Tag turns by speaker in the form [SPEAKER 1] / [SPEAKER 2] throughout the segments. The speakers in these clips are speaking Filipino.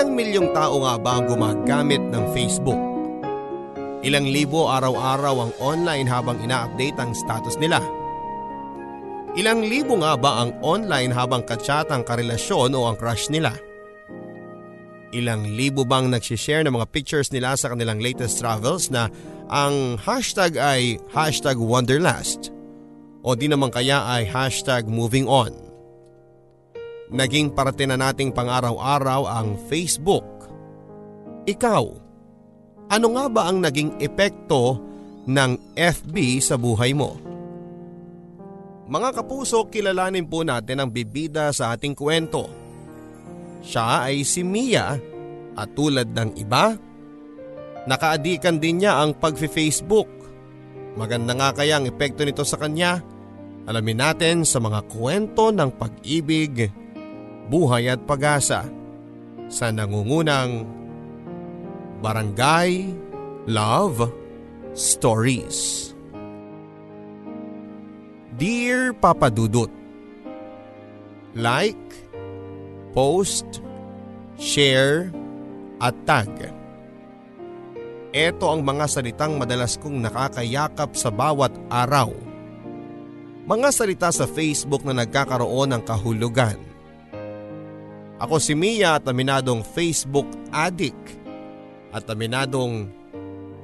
[SPEAKER 1] Ilang milyong tao nga ba ang gumagamit ng Facebook? Ilang libo araw-araw ang online habang ina-update ang status nila? Ilang libo nga ba ang online habang kachat ang karelasyon o ang crush nila? Ilang libo bang nagsishare ng mga pictures nila sa kanilang latest travels na ang hashtag ay hashtag Wanderlust? O di naman kaya ay hashtag moving on? Naging parte na nating pang-araw-araw ang Facebook. Ikaw, ano nga ba ang naging epekto ng FB sa buhay mo? Mga kapuso, kilalanin po natin ang bibida sa ating kwento. Siya ay si Mia at tulad ng iba, nakaadikan din niya ang pag-Facebook. Maganda nga kaya ang epekto nito sa kanya. Alamin natin sa mga kwento ng pag-ibig, buhay at pag-asa sa nangungunang Barangay Love Stories. Dear Papa Dudut, Like, post, share, at tag. Ito ang mga salitang madalas kong nakakayakap sa bawat araw. Mga salita sa Facebook na nagkakaroon ng kahulugan. Ako si Mia at aminadong Facebook addict at aminadong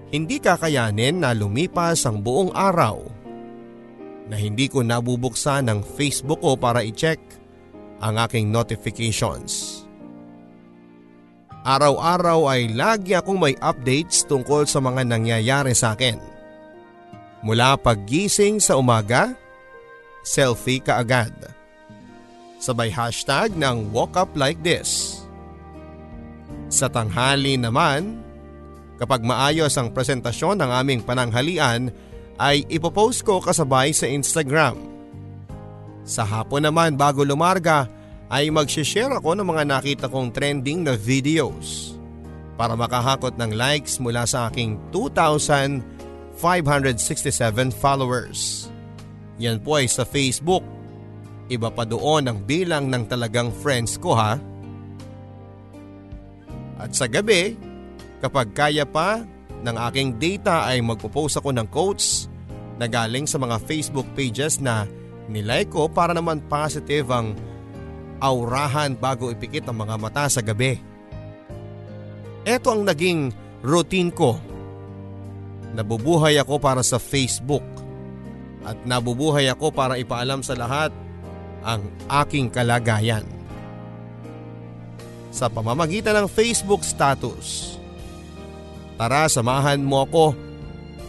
[SPEAKER 1] hindi kakayanin na lumipas ang buong araw na hindi ko nabubuksan ng Facebook ko para i-check ang aking notifications. Araw-araw ay lagi akong may updates tungkol sa mga nangyayari sa akin. Mula paggising sa umaga, selfie kaagad. Sabay hashtag ng woke up like this. Sa tanghali naman, kapag maayos ang presentasyon ng aming pananghalian ay ipopost ko kasabay sa Instagram. Sa hapon naman bago lumarga ay magsishare ako ng mga nakita kong trending na videos para makahakot ng likes mula sa aking 2,567 followers. Yan po ay sa Facebook. Iba pa doon ang bilang ng talagang friends ko ha. At sa gabi, kapag kaya pa ng aking data ay magpo-post ako ng quotes na galing sa mga Facebook pages na nilike ko para naman positive ang aurahan bago ipikit ang mga mata sa gabi. Ito ang naging routine ko. Nabubuhay ako para sa Facebook at nabubuhay ako para ipaalam sa lahat ang aking kalagayan. Sa pamamagitan ng Facebook status. Tara samahan mo ako.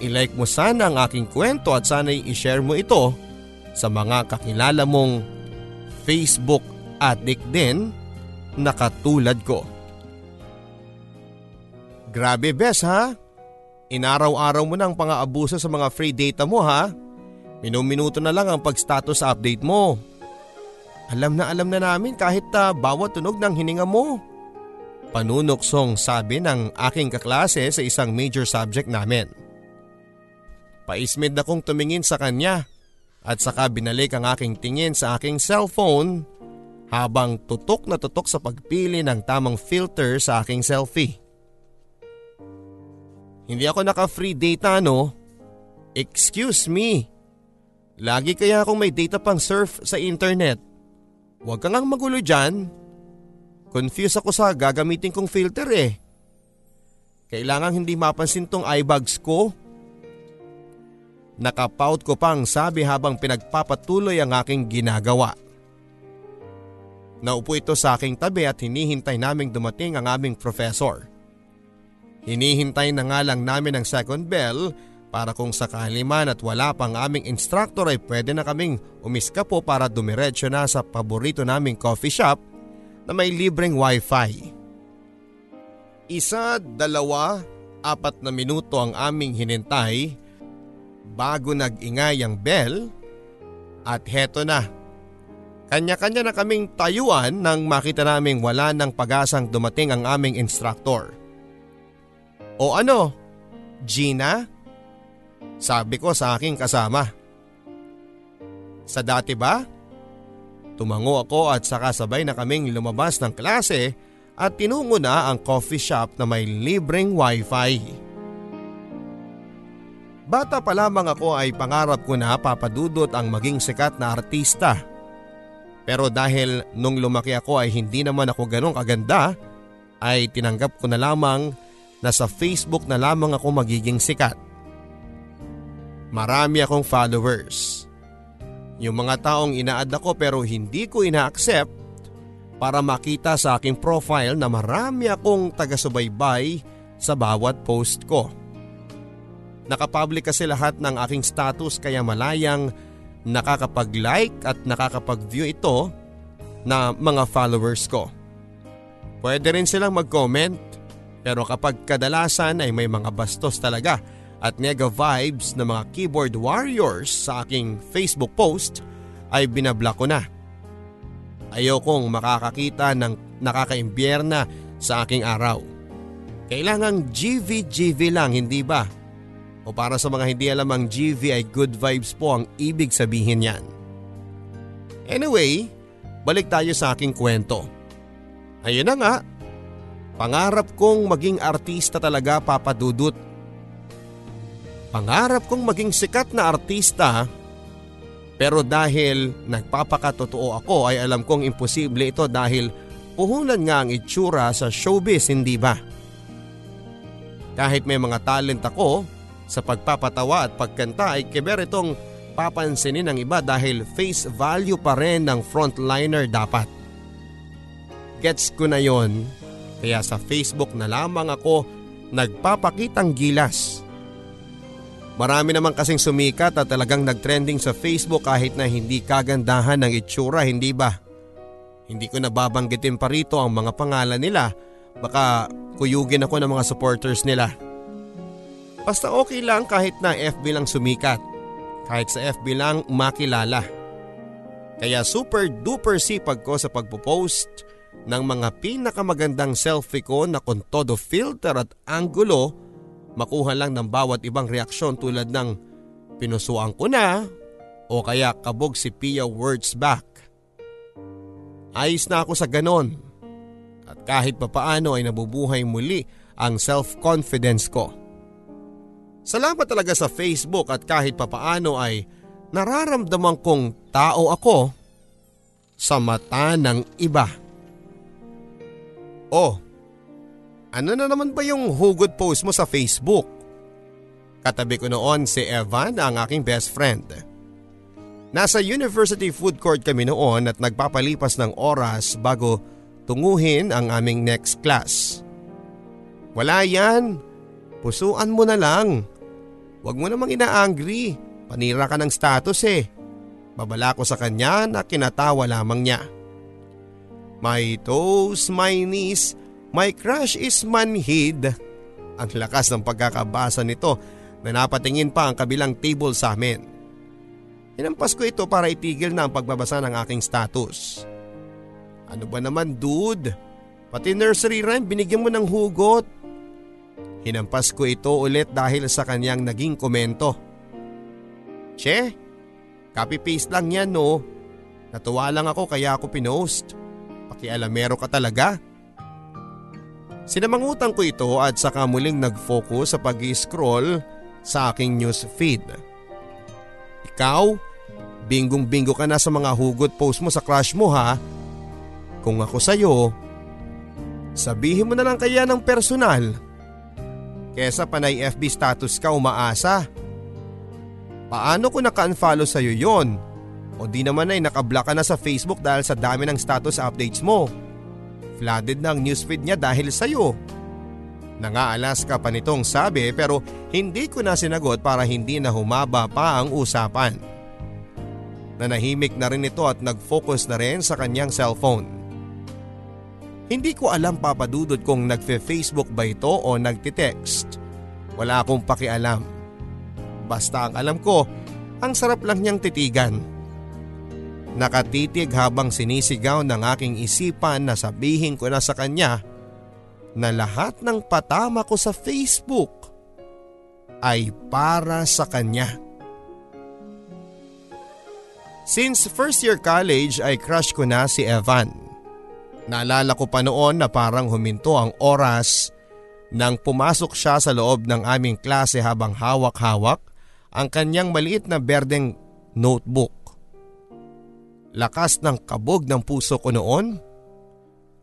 [SPEAKER 1] I-like mo sana ang aking kwento at sana'y i-share mo ito sa mga kakilala mong Facebook addict din na katulad ko. Grabe bes ha? Inaraw-araw mo ng pang-aabuso sa mga free data mo ha? Minuminuto na lang ang pag-status update mo. Alam na alam na namin kahit uh, bawat tunog ng hininga mo. Panunuksong sabi ng aking kaklase sa isang major subject namin. Paismid na kong tumingin sa kanya at saka binalik ang aking tingin sa aking cellphone habang tutok na tutok sa pagpili ng tamang filter sa aking selfie. Hindi ako naka-free data no? Excuse me. Lagi kaya akong may data pang surf sa internet. Huwag kang ang magulo dyan. Confused ako sa gagamitin kong filter eh. Kailangan hindi mapansin tong eyebags ko. Nakapout ko pang sabi habang pinagpapatuloy ang aking ginagawa. Naupo ito sa aking tabi at hinihintay naming dumating ang aming professor. Hinihintay na nga lang namin ang second bell para kung sakali man at wala pang aming instructor ay pwede na kaming umiska po para dumiretso na sa paborito naming coffee shop na may libreng wifi. Isa, dalawa, apat na minuto ang aming hinintay bago nag-ingay ang bell at heto na kanya-kanya na kaming tayuan nang makita naming wala ng pag-asang dumating ang aming instructor. O ano, Gina? Sabi ko sa aking kasama. Sa dati ba? Tumango ako at saka sabay na kaming lumabas ng klase at tinungo na ang coffee shop na may libreng wifi. Bata pa lamang ako ay pangarap ko na papadudot ang maging sikat na artista. Pero dahil nung lumaki ako ay hindi naman ako ganong kaganda, ay tinanggap ko na lamang na sa Facebook na lamang ako magiging sikat. Marami akong followers. Yung mga taong ina-add ako pero hindi ko ina-accept para makita sa aking profile na marami akong taga-subaybay sa bawat post ko. Nakapublic kasi lahat ng aking status kaya malayang nakakapag-like at nakakapag-view ito na mga followers ko. Pwede rin silang mag-comment pero kapag kadalasan ay may mga bastos talaga at nega vibes na mga keyboard warriors sa aking Facebook post ay binablock ko na. Ayokong makakakita ng nakakaimbierna sa aking araw. Kailangang GV-GV lang, hindi ba? O para sa mga hindi alam ang GV ay good vibes po ang ibig sabihin yan. Anyway, balik tayo sa aking kwento. Ayun na nga, pangarap kong maging artista talaga papadudot. Pangarap kong maging sikat na artista pero dahil nagpapakatotoo ako ay alam kong imposible ito dahil puhunan nga ang itsura sa showbiz hindi ba? Kahit may mga talent ako sa pagpapatawa at pagkanta ay keber itong papansinin ng iba dahil face value pa rin ng frontliner dapat. Gets ko na yon kaya sa Facebook na lamang ako nagpapakitang gilas Marami naman kasing sumikat at talagang nagtrending sa Facebook kahit na hindi kagandahan ng itsura, hindi ba? Hindi ko nababanggitin pa rito ang mga pangalan nila. Baka kuyugin ako ng mga supporters nila. Basta okay lang kahit na FB lang sumikat. Kahit sa FB lang makilala. Kaya super duper sipag ko sa pagpo-post ng mga pinakamagandang selfie ko na con todo filter at angulo makuha lang ng bawat ibang reaksyon tulad ng pinusuan ko na o kaya kabog si Pia words back. Ayos na ako sa ganon at kahit papaano ay nabubuhay muli ang self-confidence ko. Salamat talaga sa Facebook at kahit papaano ay nararamdaman kong tao ako sa mata ng iba. Oh, ano na naman ba yung hugot post mo sa Facebook? Katabi ko noon si Evan ang aking best friend. Nasa University Food Court kami noon at nagpapalipas ng oras bago tunguhin ang aming next class. Wala yan. Pusuan mo na lang. Huwag mo namang ina-angry. Panira ka ng status eh. Babala ko sa kanya na kinatawa lamang niya. My toes, my knees, My crush is manhid. Ang lakas ng pagkakabasa nito na napatingin pa ang kabilang table sa amin. Hinampas ko ito para itigil na ang pagbabasa ng aking status. Ano ba naman dude? Pati nursery rhyme binigyan mo ng hugot. Hinampas ko ito ulit dahil sa kanyang naging komento. Che, copy paste lang yan no. Natuwa lang ako kaya ako pinost. Pakialamero ka talaga. Sinamangutan ko ito at saka muling nag-focus sa pag scroll sa aking news feed. Ikaw, binggong-bingo ka na sa mga hugot post mo sa crush mo ha. Kung ako sa'yo, sabihin mo na lang kaya ng personal. Kesa panay FB status ka umaasa. Paano ko naka-unfollow sa'yo yon? O di naman ay nakablock ka na sa Facebook dahil sa dami ng status updates mo. Flooded na ang newsfeed niya dahil sa'yo. Nangaalas ka pa nitong sabi pero hindi ko na sinagot para hindi na humaba pa ang usapan. Nanahimik na rin ito at nag-focus na rin sa kanyang cellphone. Hindi ko alam papadudod kung nagfe-Facebook ba ito o nagtitext. Wala akong pakialam. Basta ang alam ko, ang sarap lang niyang titigan. Nakatitig habang sinisigaw ng aking isipan na sabihin ko na sa kanya na lahat ng patama ko sa Facebook ay para sa kanya. Since first year college ay crush ko na si Evan. Naalala ko pa noon na parang huminto ang oras nang pumasok siya sa loob ng aming klase habang hawak-hawak ang kanyang maliit na berdeng notebook. Lakas ng kabog ng puso ko noon.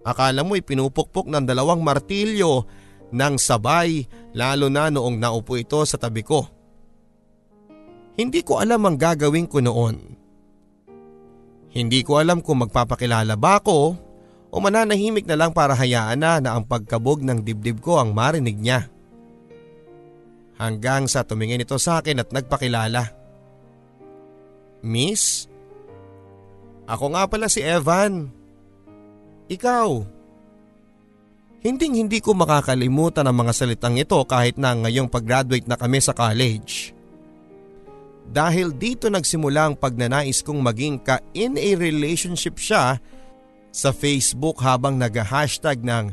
[SPEAKER 1] Akala mo'y pinupukpok ng dalawang martilyo ng sabay lalo na noong naupo ito sa tabi ko. Hindi ko alam ang gagawin ko noon. Hindi ko alam kung magpapakilala ba ako o mananahimik na lang para hayaan na na ang pagkabog ng dibdib ko ang marinig niya. Hanggang sa tumingin ito sa akin at nagpakilala. Miss? Ako nga pala si Evan. Ikaw? Hinding hindi ko makakalimutan ang mga salitang ito kahit na ngayong pag-graduate na kami sa college. Dahil dito nagsimula ang pagnanais kong maging ka in a relationship siya sa Facebook habang nag-hashtag ng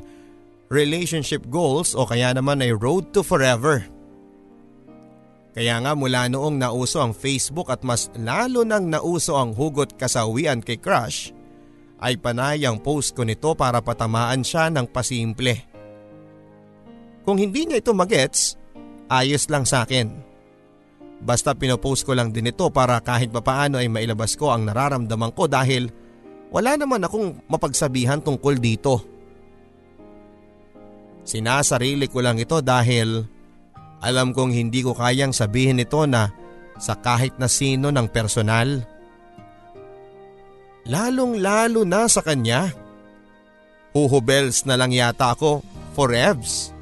[SPEAKER 1] relationship goals o kaya naman ay road to forever. Kaya nga mula noong nauso ang Facebook at mas lalo nang nauso ang hugot kasawian kay crush, ay panay ang post ko nito para patamaan siya ng pasimple. Kung hindi niya ito magets, ayos lang sa akin. Basta pinopost ko lang din ito para kahit papaano ay mailabas ko ang nararamdaman ko dahil wala naman akong mapagsabihan tungkol dito. Sinasarili ko lang ito dahil alam kong hindi ko kayang sabihin ito na sa kahit na sino ng personal. Lalong lalo na sa kanya. Huhubels na lang yata ako for Evs.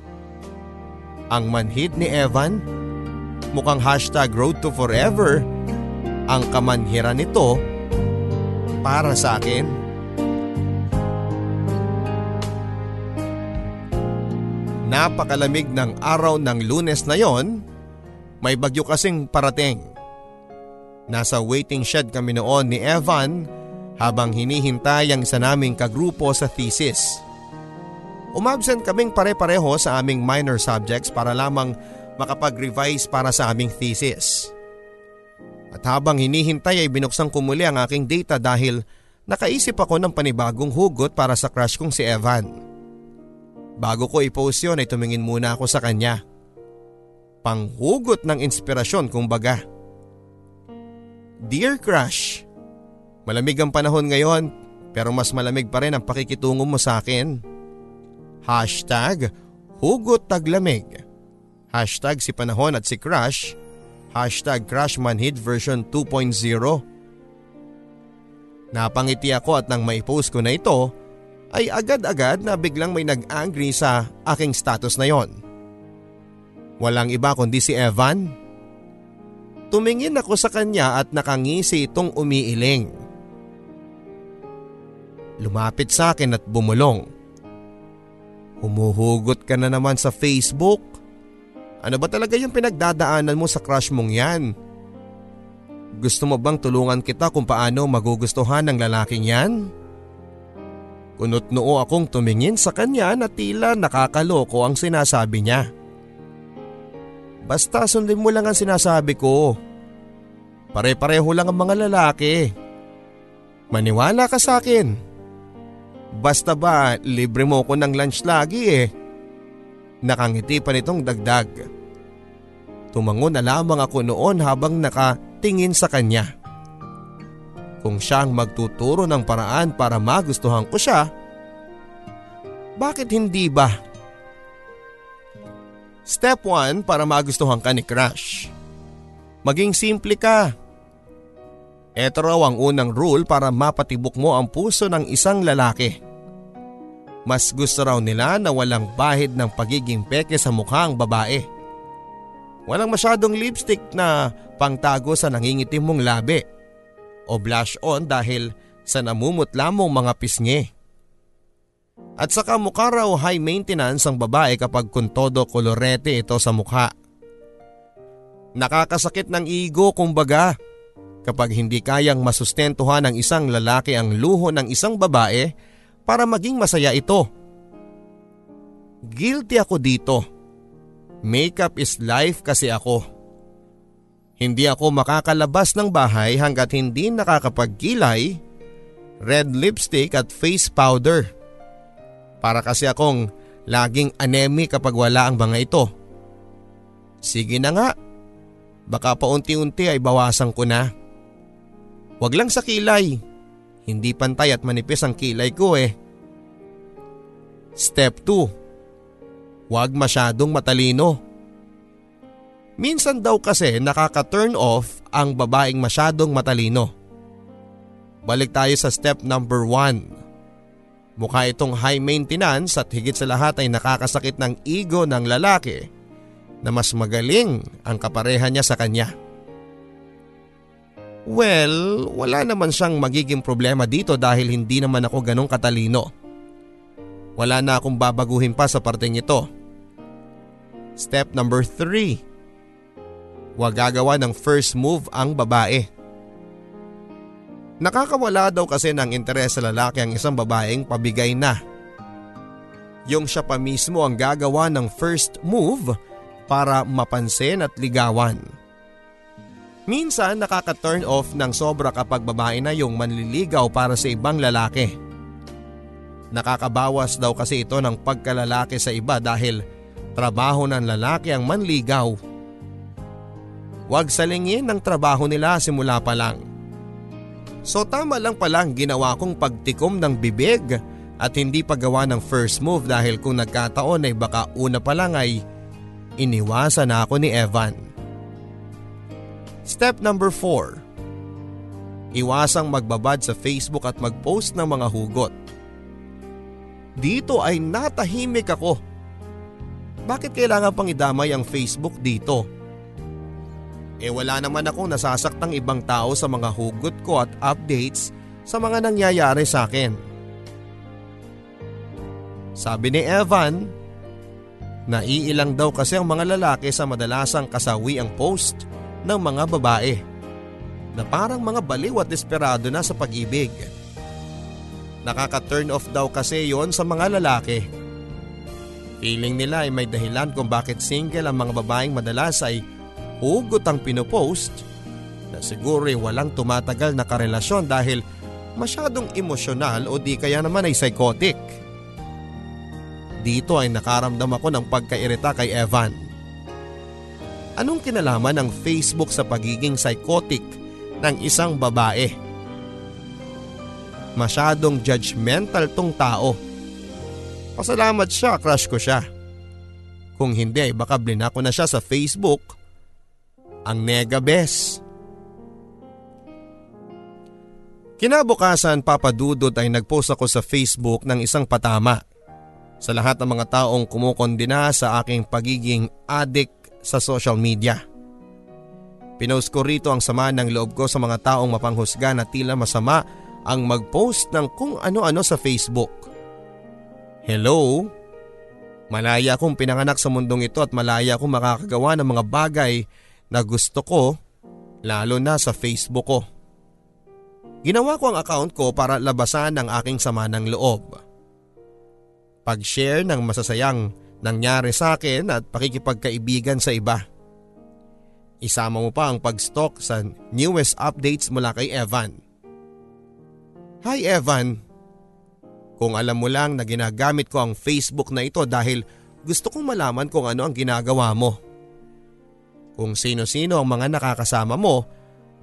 [SPEAKER 1] Ang manhid ni Evan, mukhang hashtag road to forever, ang kamanhiran nito para sa akin? Napakalamig ng araw ng lunes na yon, may bagyo kasing parating. Nasa waiting shed kami noon ni Evan habang hinihintay ang isa naming kagrupo sa thesis. Umabsent kaming pare-pareho sa aming minor subjects para lamang makapag-revise para sa aming thesis. At habang hinihintay ay binuksan ko muli ang aking data dahil nakaisip ako ng panibagong hugot para sa crush kong si Evan. Bago ko i-post yun ay tumingin muna ako sa kanya. Panghugot ng inspirasyon kung baga. Dear crush, malamig ang panahon ngayon pero mas malamig pa rin ang pakikitungo mo sa akin. Hashtag hugot taglamig. Hashtag si panahon at si crush Hashtag Crashmanhid version 2.0 Napangiti ako at nang maipost ko na ito ay agad-agad na biglang may nag-angry sa aking status na yon. Walang iba kundi si Evan. Tumingin ako sa kanya at nakangisi itong umiiling. Lumapit sa akin at bumulong. Humuhugot ka na naman sa Facebook. Ano ba talaga yung pinagdadaanan mo sa crush mong yan? Gusto mo bang tulungan kita kung paano magugustuhan ng lalaking yan? Kunot noo akong tumingin sa kanya na tila nakakaloko ang sinasabi niya. Basta sundin mo lang ang sinasabi ko. Pare-pareho lang ang mga lalaki. Maniwala ka sa akin. Basta ba libre mo ko ng lunch lagi eh. Nakangiti pa nitong dagdag. Tumango na lamang ako noon habang nakatingin sa kanya. Kung siyang magtuturo ng paraan para magustuhan ko siya, bakit hindi ba? Step 1 para magustuhan ka ni Crush. Maging simple ka. Ito raw ang unang rule para mapatibok mo ang puso ng isang lalaki. Mas gusto raw nila na walang bahid ng pagiging peke sa mukha ang babae. Walang masyadong lipstick na pangtago sa nangingitim mong labi o blush on dahil sa namumutla mong mga pisngi. At saka mukha raw high maintenance ang babae kapag kuntodo kolorete ito sa mukha. Nakakasakit ng ego kumbaga kapag hindi kayang masustentuhan ng isang lalaki ang luho ng isang babae para maging masaya ito. Guilty ako dito. Makeup is life kasi ako. Hindi ako makakalabas ng bahay hanggat hindi nakakapagkilay, red lipstick at face powder. Para kasi akong laging anemic kapag wala ang mga ito. Sige na nga, baka paunti-unti ay bawasan ko na. Huwag lang sa kilay, hindi pantay at manipis ang kilay ko eh. Step 2. Huwag masyadong matalino. Minsan daw kasi nakaka-turn off ang babaeng masyadong matalino. Balik tayo sa step number 1. Mukha itong high maintenance at higit sa lahat ay nakakasakit ng ego ng lalaki na mas magaling ang kapareha niya sa kanya. Well, wala naman siyang magiging problema dito dahil hindi naman ako ganong katalino. Wala na akong babaguhin pa sa parteng ito. Step number 3 Huwag gagawa ng first move ang babae. Nakakawala daw kasi ng interes sa lalaki ang isang babaeng pabigay na. Yung siya pa mismo ang gagawa ng first move para mapansin at ligawan. Minsan nakaka-turn off ng sobra kapag babae na yung manliligaw para sa ibang lalaki. Nakakabawas daw kasi ito ng pagkalalaki sa iba dahil trabaho ng lalaki ang manligaw Huwag salingin ang trabaho nila simula pa lang. So tama lang palang ginawa kong pagtikom ng bibig at hindi paggawa ng first move dahil kung nagkataon ay baka una pa lang ay iniwasan na ako ni Evan. Step number 4. Iwasang magbabad sa Facebook at magpost ng mga hugot. Dito ay natahimik ako. Bakit kailangan pang idamay ang Facebook dito? Eh wala naman akong nasasaktang ibang tao sa mga hugot ko at updates sa mga nangyayari sa akin. Sabi ni Evan, naiilang daw kasi ang mga lalaki sa madalasang kasawi ang post ng mga babae na parang mga baliw at desperado na sa pag-ibig. Nakaka-turn off daw kasi yon sa mga lalaki. Feeling nila ay may dahilan kung bakit single ang mga babaeng madalas ay hugot ang pinopost na siguro ay walang tumatagal na karelasyon dahil masyadong emosyonal o di kaya naman ay psychotic. Dito ay nakaramdam ako ng pagkairita kay Evan. Anong kinalaman ng Facebook sa pagiging psychotic ng isang babae? Masyadong judgmental tong tao. Pasalamat siya, crush ko siya. Kung hindi ay baka blinako na siya sa Facebook ang negabes. Kinabukasan papadudod ay nagpost ako sa Facebook ng isang patama sa lahat ng mga taong kumukondina sa aking pagiging addict sa social media. Pinost ko rito ang sama ng loob ko sa mga taong mapanghusga na tila masama ang mag-post ng kung ano-ano sa Facebook. Hello? Malaya akong pinanganak sa mundong ito at malaya akong makakagawa ng mga bagay na gusto ko lalo na sa Facebook ko. Ginawa ko ang account ko para labasan ang aking sama ng loob. Pag-share ng masasayang nangyari sa akin at pakikipagkaibigan sa iba. Isama mo pa ang pag-stalk sa newest updates mula kay Evan. Hi Evan! Kung alam mo lang na ginagamit ko ang Facebook na ito dahil gusto kong malaman kung ano ang ginagawa mo kung sino-sino ang mga nakakasama mo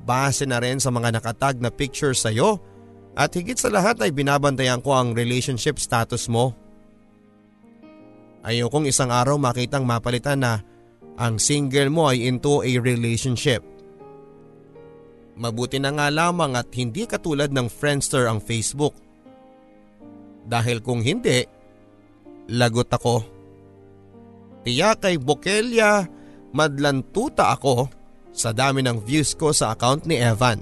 [SPEAKER 1] base na rin sa mga nakatag na pictures sa'yo at higit sa lahat ay binabantayan ko ang relationship status mo. Ayokong isang araw makitang mapalitan na ang single mo ay into a relationship. Mabuti na nga lamang at hindi katulad ng Friendster ang Facebook. Dahil kung hindi, lagot ako. Tiyak kay Bokelia madlantuta ako sa dami ng views ko sa account ni Evan.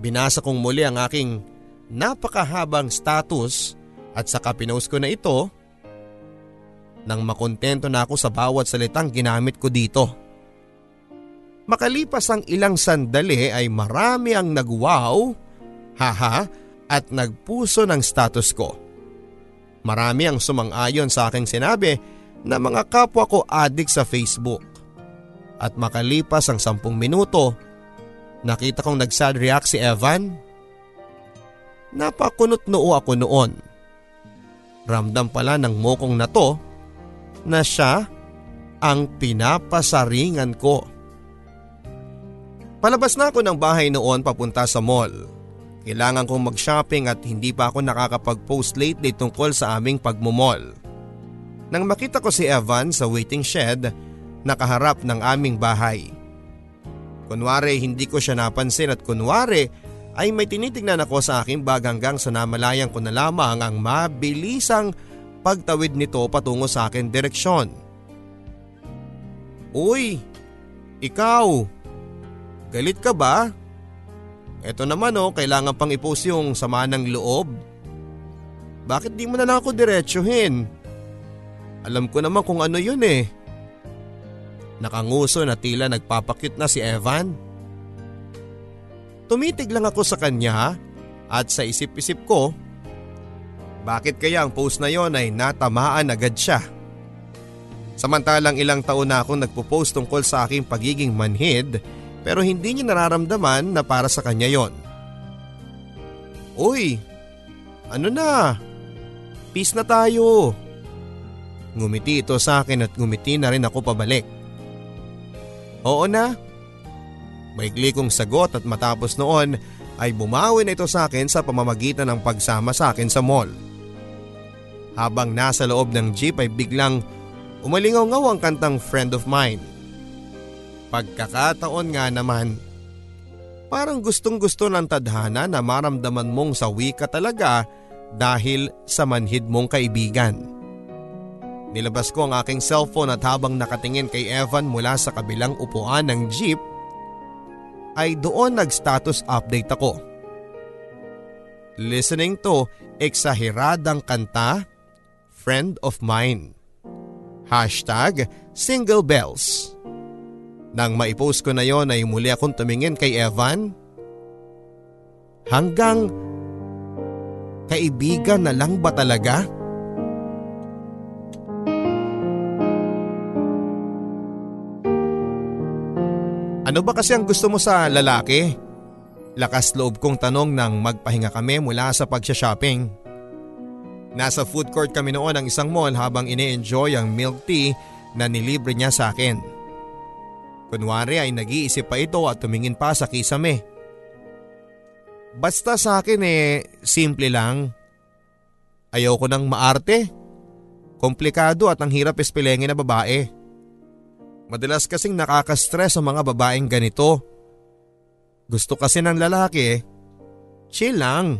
[SPEAKER 1] Binasa kong muli ang aking napakahabang status at saka pinost ko na ito nang makontento na ako sa bawat salitang ginamit ko dito. Makalipas ang ilang sandali ay marami ang nagwaw, haha, at nagpuso ng status ko. Marami ang sumang-ayon sa aking sinabi na mga kapwa ko adik sa Facebook. At makalipas ang sampung minuto, nakita kong nag-sad react si Evan. Napakunot noo ako noon. Ramdam pala ng mokong na to na siya ang pinapasaringan ko. Palabas na ako ng bahay noon papunta sa mall. Kailangan kong mag-shopping at hindi pa ako nakakapag-post lately tungkol sa aming pagmumall. Nang makita ko si Evan sa waiting shed, nakaharap ng aming bahay. Kunwari hindi ko siya napansin at kunwari ay may tinitingnan ako sa aking bag hanggang sa namalayan ko na lamang ang mabilisang pagtawid nito patungo sa akin direksyon. Uy, ikaw, galit ka ba? Eto naman oh, kailangan pang ipost yung sama ng loob. Bakit di mo na lang ako diretsuhin? Alam ko naman kung ano yun eh. Nakanguso na tila nagpapakit na si Evan. Tumitig lang ako sa kanya at sa isip-isip ko, bakit kaya ang post na yon ay natamaan agad siya? Samantalang ilang taon na akong nagpo-post tungkol sa aking pagiging manhid pero hindi niya nararamdaman na para sa kanya yon. Uy, ano na? Peace na tayo. Ngumiti ito sa akin at ngumiti na rin ako pabalik. Oo na. Maigli kong sagot at matapos noon ay bumawi na ito sa akin sa pamamagitan ng pagsama sa akin sa mall. Habang nasa loob ng jeep ay biglang umalingaw-ngaw ang kantang friend of mine. Pagkakataon nga naman, parang gustong gusto ng tadhana na maramdaman mong sawi ka talaga dahil sa manhid mong kaibigan. Nilabas ko ang aking cellphone at habang nakatingin kay Evan mula sa kabilang upuan ng jeep ay doon nag-status update ako. Listening to eksahiradang kanta, friend of mine. Hashtag single bells. Nang maipost ko na yon ay muli akong tumingin kay Evan. Hanggang kaibigan na lang ba talaga? Ano ba kasi ang gusto mo sa lalaki? Lakas loob kong tanong nang magpahinga kami mula sa pagsha-shopping. Nasa food court kami noon ng isang mall habang ine-enjoy ang milk tea na nilibre niya sa akin. Kunwari ay nag-iisip pa ito at tumingin pa sa kisame. Basta sa akin eh, simple lang. Ayaw ko ng maarte. Komplikado at ang hirap ispilengin na babae. Madalas kasing nakaka-stress ang mga babaeng ganito. Gusto kasi ng lalaki, chill lang.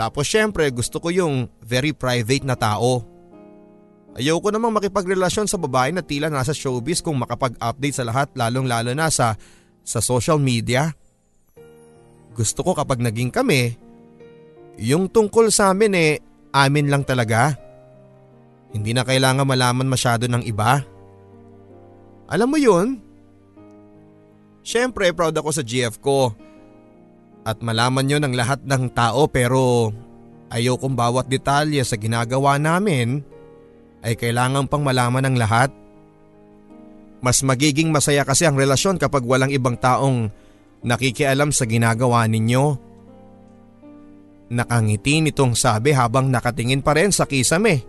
[SPEAKER 1] Tapos syempre gusto ko yung very private na tao. Ayaw ko namang makipagrelasyon sa babae na tila nasa showbiz kung makapag-update sa lahat lalong lalo na sa, sa social media. Gusto ko kapag naging kami, yung tungkol sa amin eh amin lang talaga. Hindi na kailangan malaman masyado ng iba. Alam mo yun? Siyempre proud ako sa GF ko. At malaman yun ng lahat ng tao pero ayaw kong bawat detalye sa ginagawa namin ay kailangan pang malaman ng lahat. Mas magiging masaya kasi ang relasyon kapag walang ibang taong nakikialam sa ginagawa ninyo. Nakangiti nitong sabi habang nakatingin pa rin sa kisame.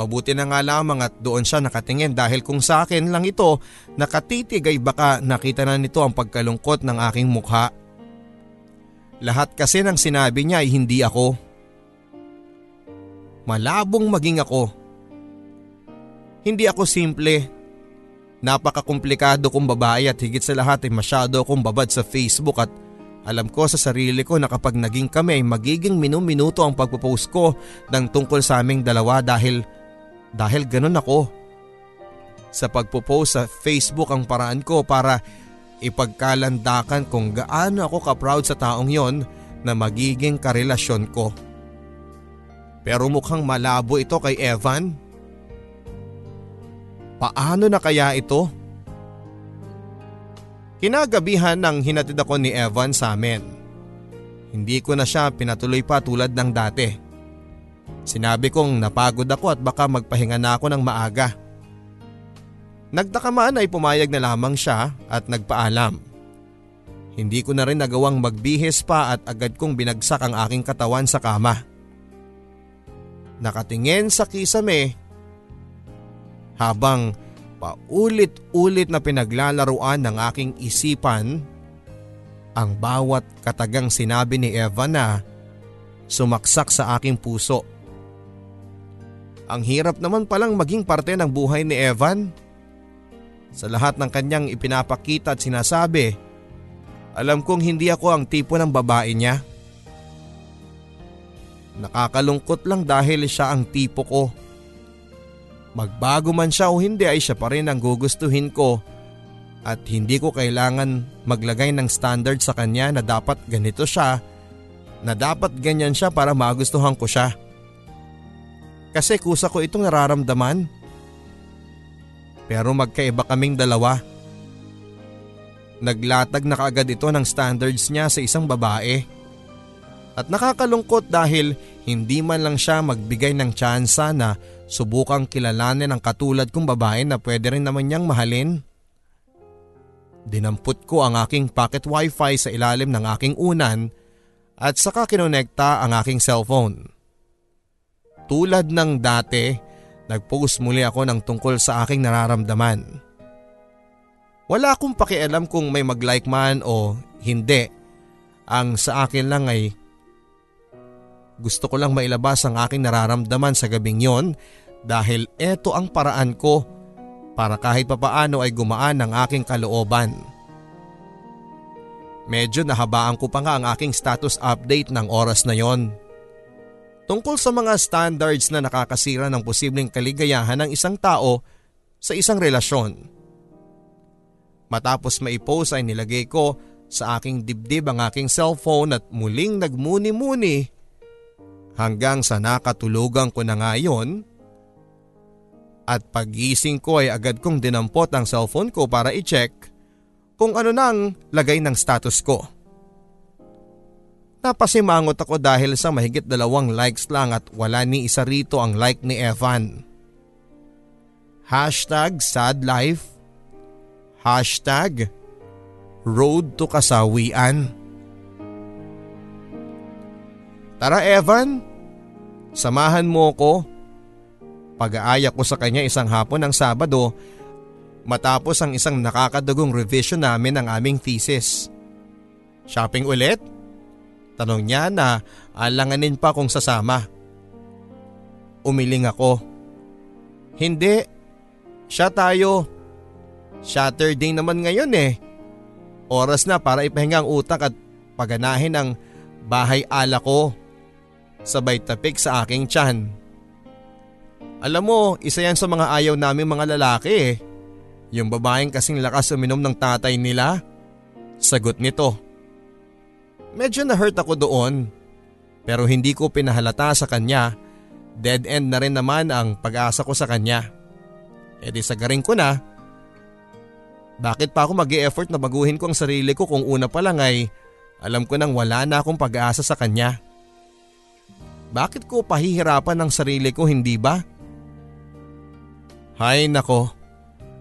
[SPEAKER 1] Mabuti na nga lamang at doon siya nakatingin dahil kung sa akin lang ito nakatitig ay baka nakita na nito ang pagkalungkot ng aking mukha. Lahat kasi ng sinabi niya ay hindi ako. Malabong maging ako. Hindi ako simple. Napakakomplikado kong babae at higit sa lahat ay masyado akong babad sa Facebook at alam ko sa sarili ko na kapag naging kami ay magiging minuminuto ang pagpo-post ko ng tungkol sa aming dalawa dahil dahil ganun ako. Sa pagpo-post sa Facebook ang paraan ko para ipagkalandakan kung gaano ako ka-proud sa taong yon na magiging karelasyon ko. Pero mukhang malabo ito kay Evan. Paano na kaya ito? Kinagabihan nang hinatid ako ni Evan sa amin. Hindi ko na siya pinatuloy pa tulad ng dati. Sinabi kong napagod ako at baka magpahinga na ako ng maaga. Nagtakamaan ay pumayag na lamang siya at nagpaalam. Hindi ko na rin nagawang magbihis pa at agad kong binagsak ang aking katawan sa kama. nakatingin sa kisame habang paulit-ulit na pinaglalaruan ng aking isipan ang bawat katagang sinabi ni Eva na sumaksak sa aking puso. Ang hirap naman palang maging parte ng buhay ni Evan. Sa lahat ng kanyang ipinapakita at sinasabi, alam kong hindi ako ang tipo ng babae niya. Nakakalungkot lang dahil siya ang tipo ko. Magbago man siya o hindi ay siya pa rin ang gugustuhin ko at hindi ko kailangan maglagay ng standard sa kanya na dapat ganito siya, na dapat ganyan siya para magustuhan ko siya. Kasi kusa ko itong nararamdaman. Pero magkaiba kaming dalawa. Naglatag na kaagad ito ng standards niya sa isang babae. At nakakalungkot dahil hindi man lang siya magbigay ng tsansa na subukang kilalanin ang katulad kong babae na pwede rin naman niyang mahalin. Dinampot ko ang aking pocket wifi sa ilalim ng aking unan at saka kinonekta ang aking cellphone. Tulad ng dati, nag-post muli ako ng tungkol sa aking nararamdaman. Wala akong pakialam kung may mag-like man o hindi. Ang sa akin lang ay gusto ko lang mailabas ang aking nararamdaman sa gabing yon dahil eto ang paraan ko para kahit papaano ay gumaan ang aking kalooban. Medyo nahabaan ko pa nga ang aking status update ng oras na yon. Tungkol sa mga standards na nakakasira ng posibleng kaligayahan ng isang tao sa isang relasyon. Matapos maipost ay nilagay ko sa aking dibdib ang aking cellphone at muling nagmuni-muni hanggang sa nakatulugan ko na ngayon at pagising ko ay agad kong dinampot ang cellphone ko para i-check kung ano nang lagay ng status ko. Napasimangot ako dahil sa mahigit dalawang likes lang at wala ni isa rito ang like ni Evan. Hashtag sad life. Hashtag road to kasawian. Tara Evan, Samahan mo ko. Pag-aaya ko sa kanya isang hapon ng Sabado matapos ang isang nakakadugong revision namin ng aming thesis. Shopping ulit? Tanong niya na alanganin pa kung sasama. Umiling ako. Hindi. Siya tayo. Saturday naman ngayon eh. Oras na para ipahinga ang utak at paganahin ang bahay ala ko sabay tapik sa aking tiyan. Alam mo, isa yan sa mga ayaw namin mga lalaki eh. Yung babaeng kasing lakas uminom ng tatay nila. Sagot nito. Medyo na-hurt ako doon. Pero hindi ko pinahalata sa kanya. Dead end na rin naman ang pag-asa ko sa kanya. E di sagarin ko na. Bakit pa ako mag effort na baguhin ko ang sarili ko kung una pa lang ay alam ko nang wala na akong pag-asa sa kanya. Bakit ko pahihirapan ang sarili ko hindi ba? Hay nako,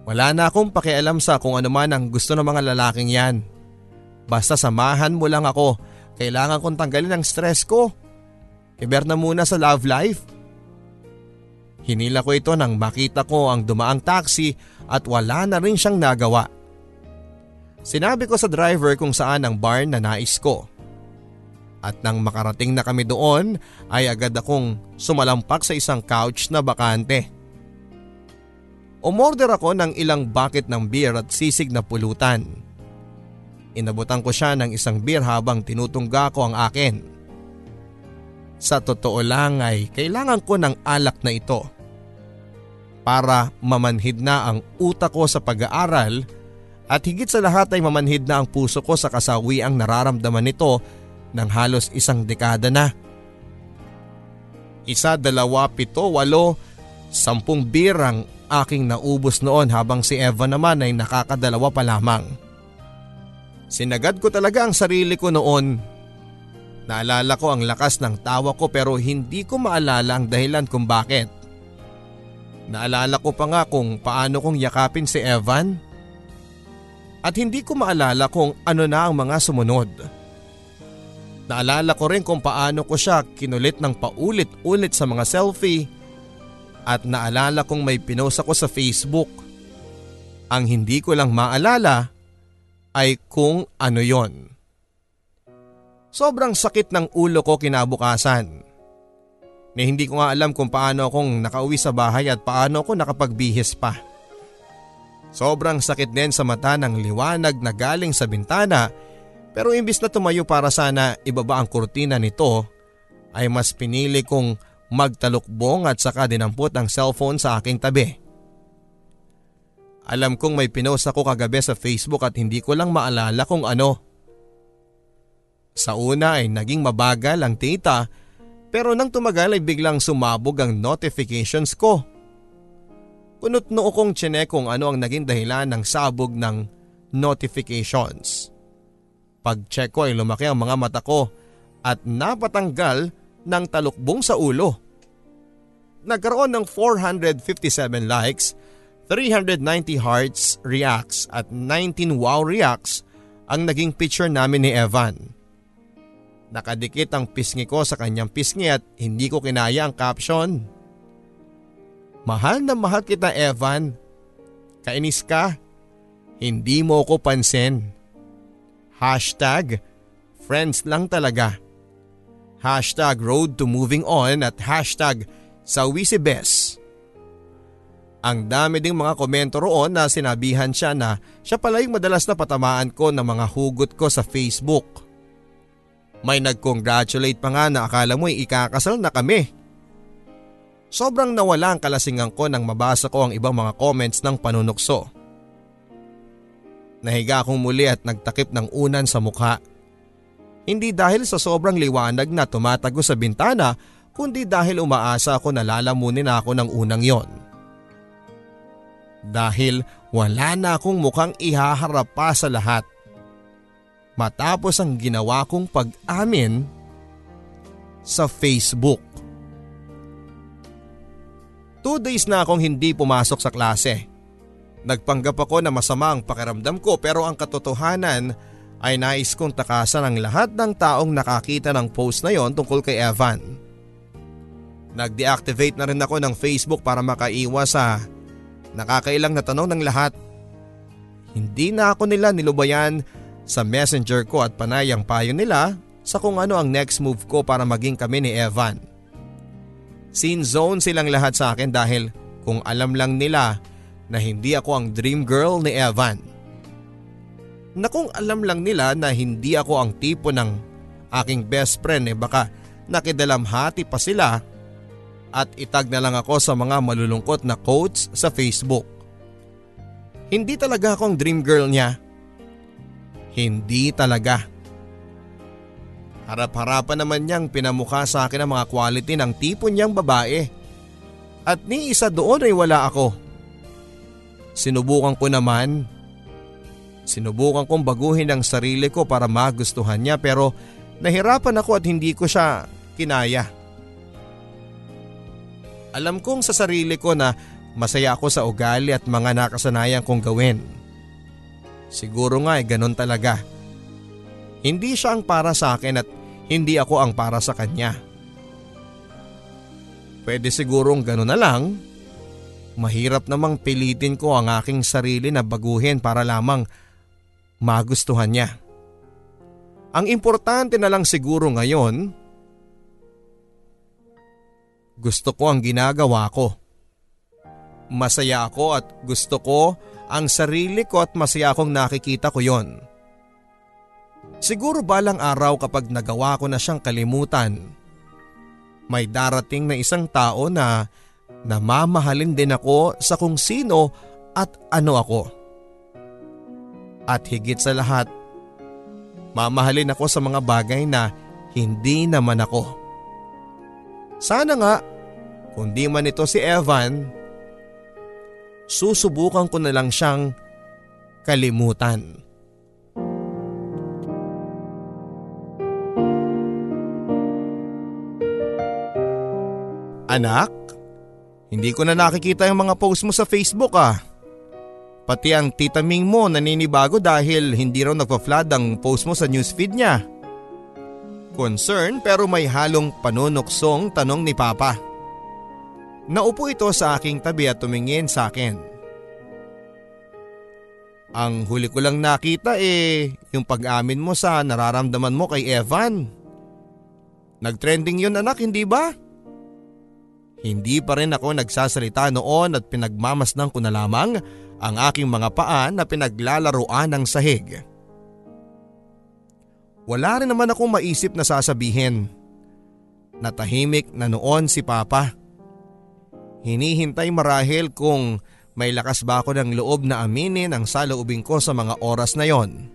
[SPEAKER 1] wala na akong pakialam sa kung ano man ang gusto ng mga lalaking yan. Basta samahan mo lang ako, kailangan kong tanggalin ang stress ko. Iber na muna sa love life. Hinila ko ito nang makita ko ang dumaang taxi at wala na rin siyang nagawa. Sinabi ko sa driver kung saan ang bar na nais ko. At nang makarating na kami doon ay agad akong sumalampak sa isang couch na bakante. Umorder ako ng ilang bucket ng beer at sisig na pulutan. Inabutan ko siya ng isang beer habang tinutungga ko ang akin. Sa totoo lang ay kailangan ko ng alak na ito. Para mamanhid na ang utak ko sa pag-aaral at higit sa lahat ay mamanhid na ang puso ko sa kasawi ang nararamdaman nito ng halos isang dekada na. Isa, dalawa, pito, walo, sampung birang aking naubos noon habang si Eva naman ay nakakadalawa pa lamang. Sinagad ko talaga ang sarili ko noon. Naalala ko ang lakas ng tawa ko pero hindi ko maalala ang dahilan kung bakit. Naalala ko pa nga kung paano kong yakapin si Evan. At hindi ko maalala kung ano na ang mga sumunod. Naalala ko rin kung paano ko siya kinulit ng paulit-ulit sa mga selfie at naalala kong may pinost ako sa Facebook. Ang hindi ko lang maalala ay kung ano yon. Sobrang sakit ng ulo ko kinabukasan. Na hindi ko nga alam kung paano akong nakauwi sa bahay at paano ako nakapagbihis pa. Sobrang sakit din sa mata ng liwanag na galing sa bintana pero imbis na tumayo para sana ibaba ang kurtina nito ay mas pinili kong magtalukbong at saka dinampot ang cellphone sa aking tabi. Alam kong may pinost ako kagabi sa Facebook at hindi ko lang maalala kung ano. Sa una ay naging mabagal ang data pero nang tumagal ay biglang sumabog ang notifications ko. Kunot noo kong tsine kung ano ang naging dahilan ng sabog ng notifications. Pag-check ko ay lumaki ang mga mata ko at napatanggal ng talukbong sa ulo. Nagkaroon ng 457 likes, 390 hearts reacts at 19 wow reacts ang naging picture namin ni Evan. Nakadikit ang pisngi ko sa kanyang pisngi at hindi ko kinaya ang caption. Mahal na mahal kita Evan. Kainis ka. Hindi mo ko pansin. Hashtag friends lang talaga hashtag road to moving on at hashtag sawisibes. Ang dami ding mga komento roon na sinabihan siya na siya pala yung madalas na patamaan ko ng mga hugot ko sa Facebook. May nag-congratulate pa nga na akala mo ikakasal na kami. Sobrang nawala ang kalasingan ko nang mabasa ko ang ibang mga comments ng panunukso. Nahiga akong muli at nagtakip ng unan sa mukha. Hindi dahil sa sobrang liwanag na tumatago sa bintana kundi dahil umaasa ako na lalamunin ako ng unang yon. Dahil wala na akong mukhang ihaharap pa sa lahat. Matapos ang ginawa kong pag-amin sa Facebook. Two days na akong hindi pumasok sa klase. Nagpanggap ako na masama ang pakiramdam ko pero ang katotohanan ay nais kong takasan ang lahat ng taong nakakita ng post na yon tungkol kay Evan. Nag-deactivate na rin ako ng Facebook para makaiwas sa nakakailang na tanong ng lahat. Hindi na ako nila nilubayan sa messenger ko at panay ang payo nila sa kung ano ang next move ko para maging kami ni Evan. Scene zone silang lahat sa akin dahil kung alam lang nila na hindi ako ang dream girl ni Evan na kung alam lang nila na hindi ako ang tipo ng aking best friend eh baka nakidalamhati pa sila at itag na lang ako sa mga malulungkot na quotes sa Facebook. Hindi talaga akong dream girl niya. Hindi talaga. Harap-harapan naman niyang pinamukha sa akin ang mga quality ng tipo niyang babae. At ni isa doon ay wala ako. Sinubukan ko naman Sinubukan kong baguhin ang sarili ko para magustuhan niya pero nahirapan ako at hindi ko siya kinaya. Alam kong sa sarili ko na masaya ako sa ugali at mga nakasanayan kong gawin. Siguro nga ay ganun talaga. Hindi siya ang para sa akin at hindi ako ang para sa kanya. Pwede sigurong ganun na lang. Mahirap namang pilitin ko ang aking sarili na baguhin para lamang magustuhan niya. Ang importante na lang siguro ngayon, gusto ko ang ginagawa ko. Masaya ako at gusto ko ang sarili ko at masaya akong nakikita ko yon. Siguro balang araw kapag nagawa ko na siyang kalimutan, may darating na isang tao na namamahalin din ako sa kung sino at ano ako. At higit sa lahat, mamahalin ako sa mga bagay na hindi naman ako. Sana nga, kung di man ito si Evan, susubukan ko na lang siyang kalimutan. Anak, hindi ko na nakikita yung mga post mo sa Facebook ah. Pati ang tita Ming mo naninibago dahil hindi raw nagpa-flood ang post mo sa newsfeed niya. Concern pero may halong panunuksong tanong ni Papa. Naupo ito sa aking tabi at tumingin sa akin. Ang huli ko lang nakita eh, yung pag-amin mo sa nararamdaman mo kay Evan. Nagtrending yun anak, hindi ba? Hindi pa rin ako nagsasalita noon at pinagmamasdan ko na lamang ang aking mga paa na pinaglalaruan ng sahig. Wala rin naman akong maisip na sasabihin. Natahimik na noon si Papa. Hinihintay marahil kung may lakas ba ako ng loob na aminin ang saloobin ko sa mga oras na yon.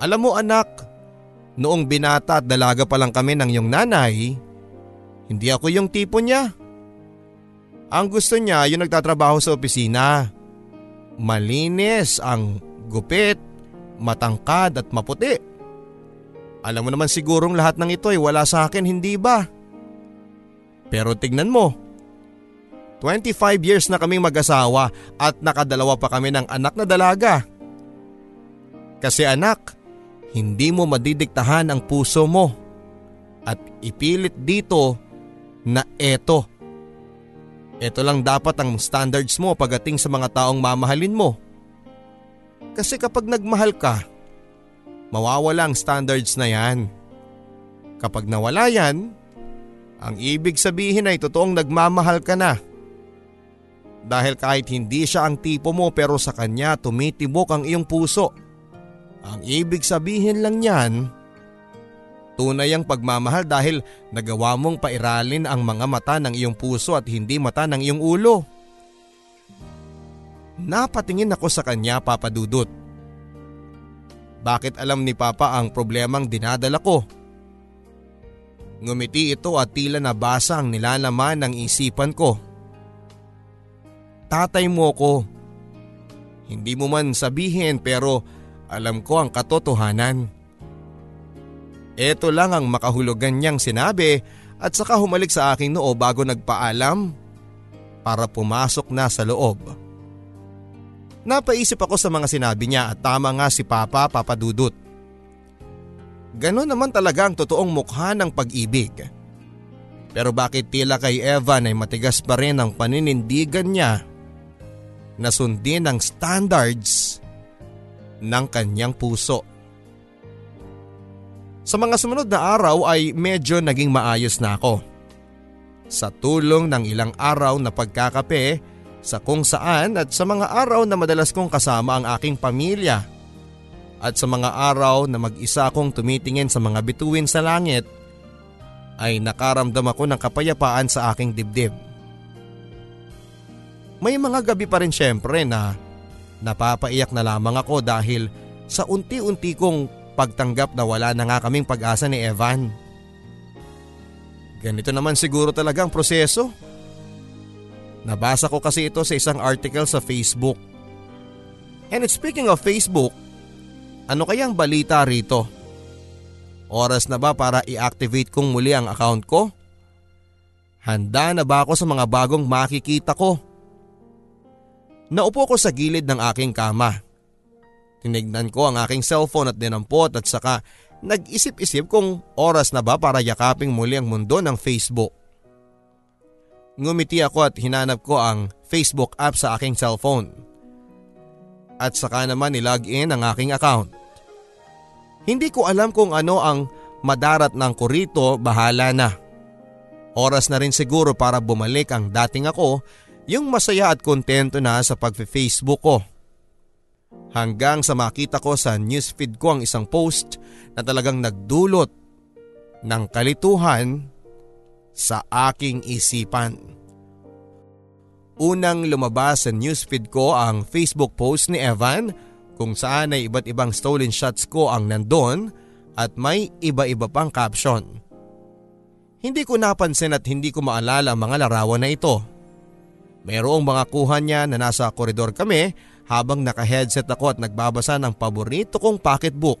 [SPEAKER 1] Alam mo anak, noong binata at dalaga pa lang kami ng iyong nanay, hindi ako yung tipo niya. Ang gusto niya yung nagtatrabaho sa opisina. Malinis ang gupit matangkad at maputi. Alam mo naman sigurong lahat ng ito ay wala sa akin, hindi ba? Pero tignan mo, 25 years na kaming mag-asawa at nakadalawa pa kami ng anak na dalaga. Kasi anak, hindi mo madidiktahan ang puso mo at ipilit dito na eto. Ito lang dapat ang standards mo pagating sa mga taong mamahalin mo. Kasi kapag nagmahal ka, mawawala ang standards na yan. Kapag nawala yan, ang ibig sabihin ay totoong nagmamahal ka na. Dahil kahit hindi siya ang tipo mo pero sa kanya tumitibok ang iyong puso. Ang ibig sabihin lang yan, tunay ang pagmamahal dahil nagawa mong pairalin ang mga mata ng iyong puso at hindi mata ng iyong ulo. Napatingin ako sa kanya papadudot. Bakit alam ni Papa ang problemang dinadala ko? Ngumiti ito at tila nabasa ang nilalaman ng isipan ko. Tatay mo ko. Hindi mo man sabihin pero alam ko ang katotohanan. Ito lang ang makahulugan niyang sinabi at saka humalik sa aking noo bago nagpaalam para pumasok na sa loob. Napaisip ako sa mga sinabi niya at tama nga si Papa Papadudut. Ganon naman talaga ang totoong mukha ng pag-ibig. Pero bakit tila kay Evan ay matigas pa rin ang paninindigan niya na sundin ang standards ng kanyang puso. Sa mga sumunod na araw ay medyo naging maayos na ako. Sa tulong ng ilang araw na pagkakape sa kung saan at sa mga araw na madalas kong kasama ang aking pamilya at sa mga araw na mag-isa akong tumitingin sa mga bituin sa langit ay nakaramdam ako ng kapayapaan sa aking dibdib. May mga gabi pa rin syempre na napapaiyak na lamang ako dahil sa unti-unti kong pagtanggap na wala na nga kaming pag-asa ni Evan. Ganito naman siguro talaga ang proseso Nabasa ko kasi ito sa isang article sa Facebook. And speaking of Facebook, ano kayang balita rito? Oras na ba para i-activate kong muli ang account ko? Handa na ba ako sa mga bagong makikita ko? Naupo ko sa gilid ng aking kama. Tinignan ko ang aking cellphone at dinampot at saka nag-isip-isip kung oras na ba para yakaping muli ang mundo ng Facebook. Ngumiti ako at hinanap ko ang Facebook app sa aking cellphone. At saka naman nilog in ang aking account. Hindi ko alam kung ano ang madarat ng kurito, bahala na. Oras na rin siguro para bumalik ang dating ako, yung masaya at kontento na sa pag-Facebook ko. Hanggang sa makita ko sa newsfeed ko ang isang post na talagang nagdulot ng kalituhan sa aking isipan. Unang lumabas sa newsfeed ko ang Facebook post ni Evan kung saan ay iba't ibang stolen shots ko ang nandun at may iba-iba pang caption. Hindi ko napansin at hindi ko maalala ang mga larawan na ito. Mayroong mga kuha niya na nasa koridor kami habang naka-headset ako at nagbabasa ng paborito kong pocketbook.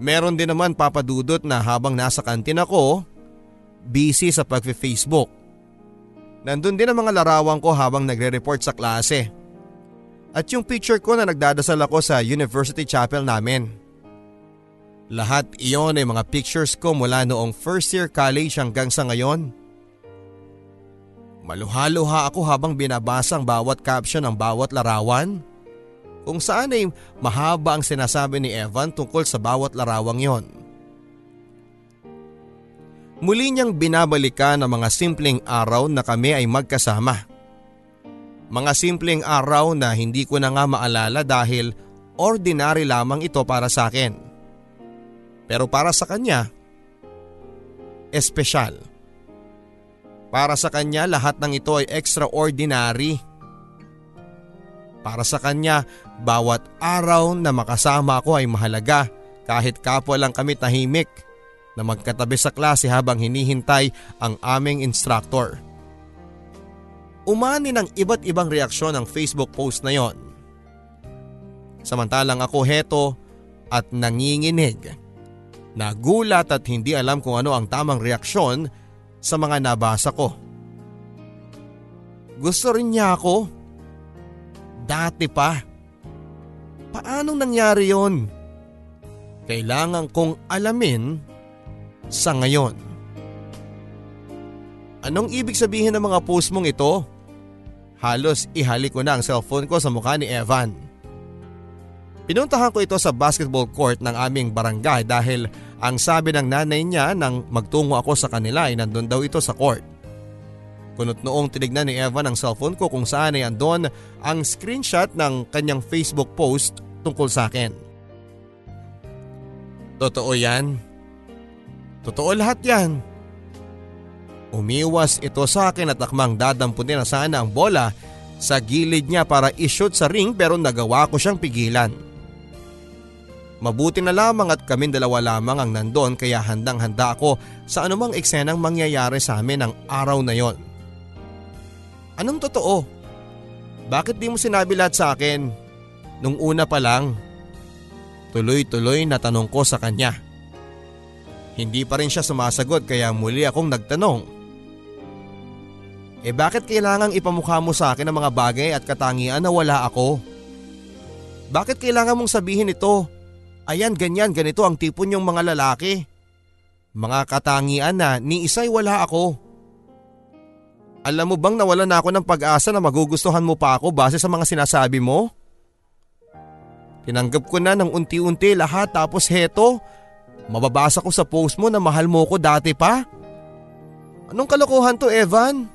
[SPEAKER 1] Meron din naman papadudot na habang nasa kantin ako busy sa pag-Facebook. Nandun din ang mga larawan ko habang nagre-report sa klase. At yung picture ko na nagdadasal ako sa University Chapel namin. Lahat iyon ay mga pictures ko mula noong first year college hanggang sa ngayon. Maluha-luha ako habang binabasa ang bawat caption ng bawat larawan. Kung saan ay mahaba ang sinasabi ni Evan tungkol sa bawat larawang yon. Muli niyang binabalikan ang mga simpleng araw na kami ay magkasama. Mga simpleng araw na hindi ko na nga maalala dahil ordinary lamang ito para sa akin. Pero para sa kanya, espesyal. Para sa kanya lahat ng ito ay extraordinary. Para sa kanya, bawat araw na makasama ako ay mahalaga kahit kapwa lang kami tahimik na magkatabi sa klase habang hinihintay ang aming instructor. Umani ng iba't ibang reaksyon ang Facebook post na yon. Samantalang ako heto at nanginginig Nagulat at hindi alam kung ano ang tamang reaksyon sa mga nabasa ko. Gusto rin niya ako. Dati pa. Paanong nangyari yon? Kailangan kong alamin sa ngayon. Anong ibig sabihin ng mga post mong ito? Halos ihalik ko na ang cellphone ko sa mukha ni Evan. Pinuntahan ko ito sa basketball court ng aming barangay dahil ang sabi ng nanay niya nang magtungo ako sa kanila ay nandun daw ito sa court. Kunot noong tinignan ni Evan ang cellphone ko kung saan ay andon ang screenshot ng kanyang Facebook post tungkol sa akin. Totoo yan. Totoo lahat yan. Umiwas ito sa akin at akmang dadampunin na sana ang bola sa gilid niya para ishoot sa ring pero nagawa ko siyang pigilan. Mabuti na lamang at kaming dalawa lamang ang nandon kaya handang handa ako sa anumang eksenang mangyayari sa amin ng araw na yon. Anong totoo? Bakit di mo sinabi lahat sa akin? Nung una pa lang. Tuloy-tuloy na tanong ko sa kanya. Hindi pa rin siya sumasagot kaya muli akong nagtanong. Eh bakit kailangang ipamukha mo sa akin ang mga bagay at katangian na wala ako? Bakit kailangan mong sabihin ito? Ayan ganyan ganito ang tipo niyong mga lalaki. Mga katangian na ni isa'y wala ako. Alam mo bang nawala na ako ng pag-asa na magugustuhan mo pa ako base sa mga sinasabi mo? Tinanggap ko na ng unti-unti lahat tapos heto, mababasa ko sa post mo na mahal mo ko dati pa. Anong kalokohan to Evan?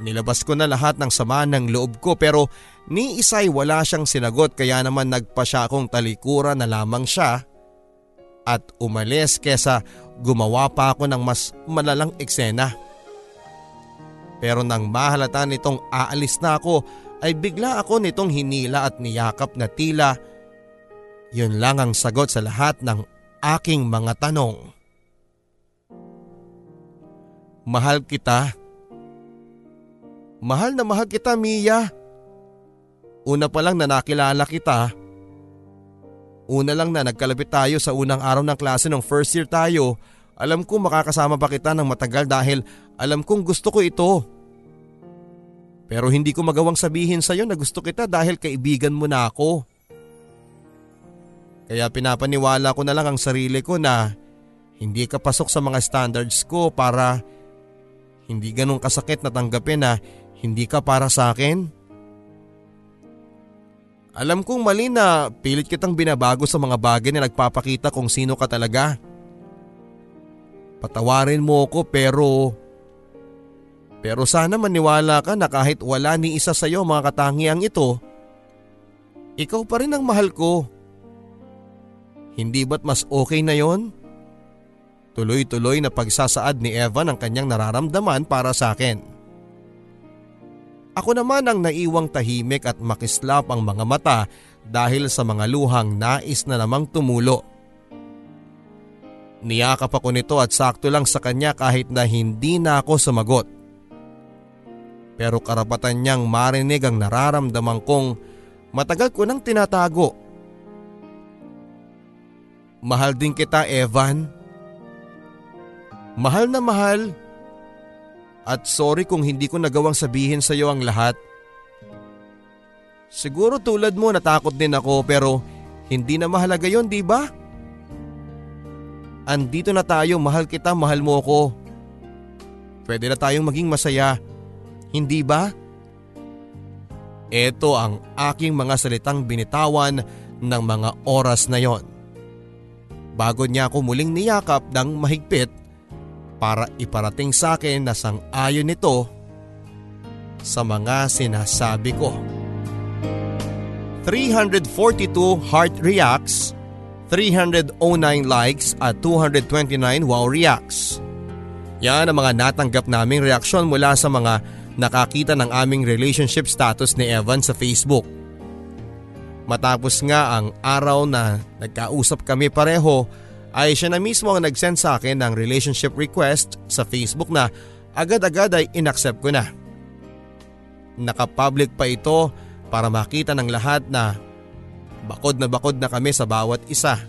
[SPEAKER 1] Nilabas ko na lahat ng sama ng loob ko pero ni isay wala siyang sinagot kaya naman nagpa siya akong talikuran na lamang siya at umalis kesa gumawa pa ako ng mas malalang eksena. Pero nang mahalata nitong aalis na ako ay bigla ako nitong hinila at niyakap na tila yun lang ang sagot sa lahat ng aking mga tanong. Mahal kita. Mahal na mahal kita Mia. Una pa lang na nakilala kita. Una lang na nagkalapit tayo sa unang araw ng klase ng first year tayo. Alam ko makakasama pa kita ng matagal dahil alam kong gusto ko ito. Pero hindi ko magawang sabihin sa iyo na gusto kita dahil kaibigan mo na ako. Kaya pinapaniwala ko na lang ang sarili ko na hindi ka pasok sa mga standards ko para hindi ganun kasakit na tanggapin na hindi ka para sa akin? Alam kong mali na pilit kitang binabago sa mga bagay na nagpapakita kung sino ka talaga. Patawarin mo ako pero… Pero sana maniwala ka na kahit wala ni isa sa iyo mga katangiang ito, ikaw pa rin ang mahal ko. Hindi ba't mas okay na yon? Tuloy-tuloy na pagsasaad ni Evan ang kanyang nararamdaman para sa akin. Ako naman ang naiwang tahimik at makislap ang mga mata dahil sa mga luhang nais na namang tumulo. Niyakap ako nito at sakto lang sa kanya kahit na hindi na ako sumagot. Pero karapatan niyang marinig ang nararamdaman kong matagal ko nang tinatago. Mahal din kita Evan. Mahal na mahal at sorry kung hindi ko nagawang sabihin sa iyo ang lahat. Siguro tulad mo natakot din ako pero hindi na mahalaga yon di ba? andito na tayo, mahal kita, mahal mo ko. Pwede na tayong maging masaya, hindi ba? Ito ang aking mga salitang binitawan ng mga oras na yon. Bago niya ako muling niyakap ng mahigpit para iparating sa akin na sang-ayon nito sa mga sinasabi ko. 342 heart reacts, 309 likes at 229 wow reacts. Yan ang mga natanggap naming reaksyon mula sa mga nakakita ng aming relationship status ni Evan sa Facebook. Matapos nga ang araw na nagkausap kami pareho ay siya na mismo ang nag-send sa akin ng relationship request sa Facebook na agad-agad ay inaccept ko na. Nakapublic pa ito para makita ng lahat na bakod na bakod na kami sa bawat isa.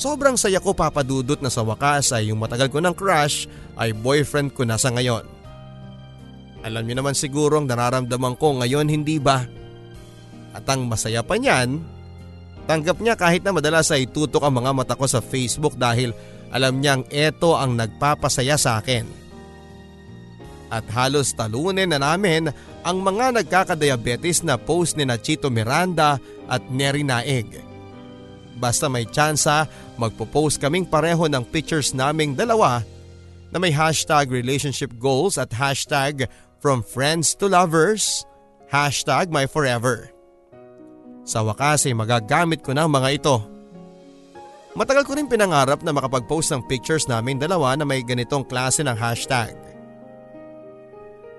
[SPEAKER 1] Sobrang saya ko papadudot na sa wakas ay yung matagal ko ng crush ay boyfriend ko na sa ngayon. Alam niyo naman siguro ang nararamdaman ko ngayon hindi ba? At ang masaya pa niyan, tanggap niya kahit na madalas ay tutok ang mga mata ko sa Facebook dahil alam niyang eto ang nagpapasaya sa akin. At halos talunin na namin ang mga nagkakadiabetes na post ni Nachito Miranda at Neri Naeg. Basta may tsansa, magpo-post kaming pareho ng pictures naming dalawa na may hashtag relationship goals at hashtag from friends to lovers, hashtag my forever. Sa wakas ay magagamit ko ng mga ito. Matagal ko rin pinangarap na makapag-post ng pictures namin dalawa na may ganitong klase ng hashtag.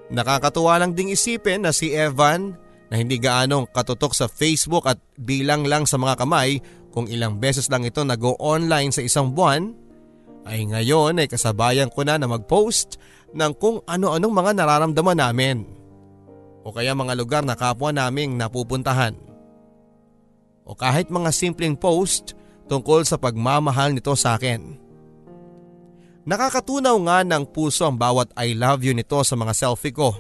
[SPEAKER 1] Nakakatuwa lang ding isipin na si Evan na hindi gaanong katutok sa Facebook at bilang lang sa mga kamay kung ilang beses lang ito nag-go online sa isang buwan, ay ngayon ay kasabayan ko na na mag-post ng kung ano-anong mga nararamdaman namin o kaya mga lugar na kapwa naming napupuntahan. O kahit mga simpleng post tungkol sa pagmamahal nito sa akin. Nakakatunaw nga ng puso ang bawat I love you nito sa mga selfie ko.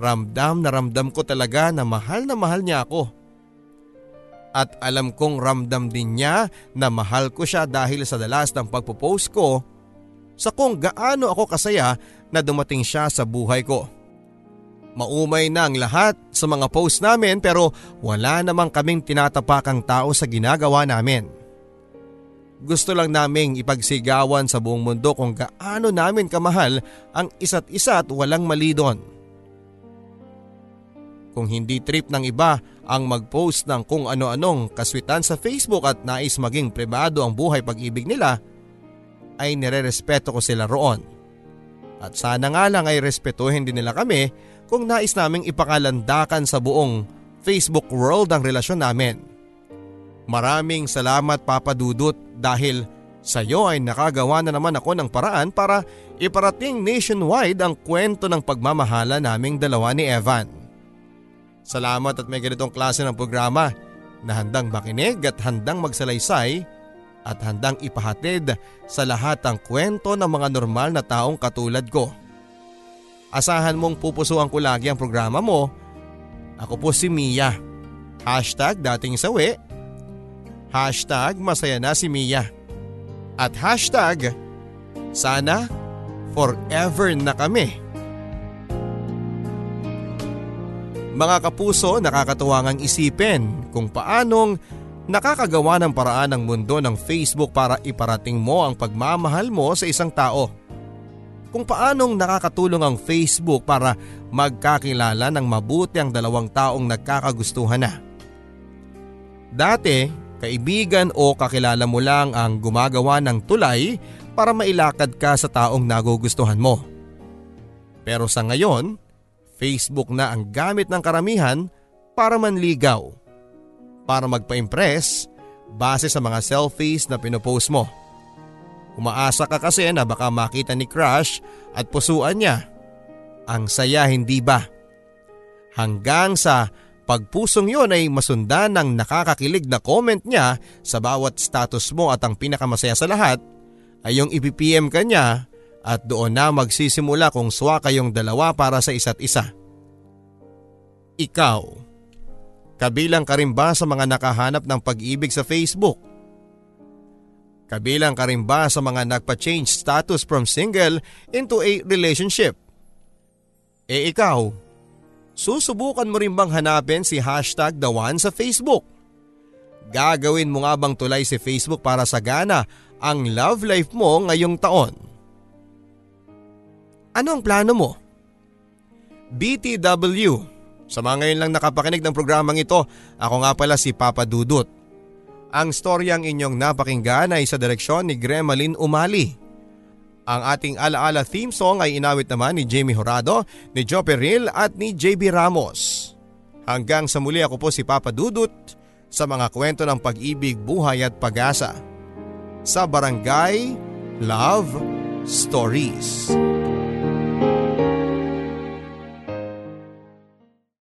[SPEAKER 1] Ramdam na ramdam ko talaga na mahal na mahal niya ako. At alam kong ramdam din niya na mahal ko siya dahil sa dalas ng pagpo-post ko sa kung gaano ako kasaya na dumating siya sa buhay ko. Maumay na ang lahat sa mga post namin pero wala namang kaming tinatapakang tao sa ginagawa namin. Gusto lang naming ipagsigawan sa buong mundo kung gaano namin kamahal ang isa't isa at walang mali doon. Kung hindi trip ng iba ang mag-post ng kung ano-anong kaswitan sa Facebook at nais maging pribado ang buhay pag-ibig nila, ay nire-respeto ko sila roon. At sana nga lang ay respetuhin din nila kami kung nais naming ipakalandakan sa buong Facebook world ang relasyon namin. Maraming salamat Papa Dudut dahil sa iyo ay nakagawa na naman ako ng paraan para iparating nationwide ang kwento ng pagmamahala naming dalawa ni Evan. Salamat at may ganitong klase ng programa na handang makinig at handang magsalaysay at handang ipahatid sa lahat ang kwento ng mga normal na taong katulad ko. Asahan mong pupusuan ko lagi ang programa mo. Ako po si Mia. Hashtag dating sawi Hashtag masaya na si Mia. At hashtag sana forever na kami. Mga kapuso nakakatuwa isipin kung paanong nakakagawa ng paraan ng mundo ng Facebook para iparating mo ang pagmamahal mo sa isang tao. Kung paanong nakakatulong ang Facebook para magkakilala ng mabuti ang dalawang taong nagkakagustuhan na. Dati, Kaibigan o kakilala mo lang ang gumagawa ng tulay para mailakad ka sa taong nagugustuhan mo. Pero sa ngayon, Facebook na ang gamit ng karamihan para manligaw. Para magpa-impress base sa mga selfies na pinopost mo. Umaasa ka kasi na baka makita ni crush at pusuan niya. Ang saya hindi ba? Hanggang sa pagpusong yon ay masundan ng nakakakilig na comment niya sa bawat status mo at ang pinakamasaya sa lahat ay yung ipipm ka niya at doon na magsisimula kung swa kayong dalawa para sa isa't isa. Ikaw, kabilang ka rin ba sa mga nakahanap ng pag-ibig sa Facebook? Kabilang ka rin ba sa mga nagpa-change status from single into a relationship? E ikaw, susubukan mo rin bang hanapin si hashtag the one sa Facebook? Gagawin mo nga bang tulay si Facebook para sa gana ang love life mo ngayong taon? Ano ang plano mo? BTW, sa mga ngayon lang nakapakinig ng programang ito, ako nga pala si Papa Dudut ang storyang inyong napakinggan ay sa direksyon ni Gremlin Umali. Ang ating alaala theme song ay inawit naman ni Jamie Horado, ni Joe Peril at ni JB Ramos. Hanggang sa muli ako po si Papa Dudut sa mga kwento ng pag-ibig, buhay at pag-asa. Sa Barangay Love Stories.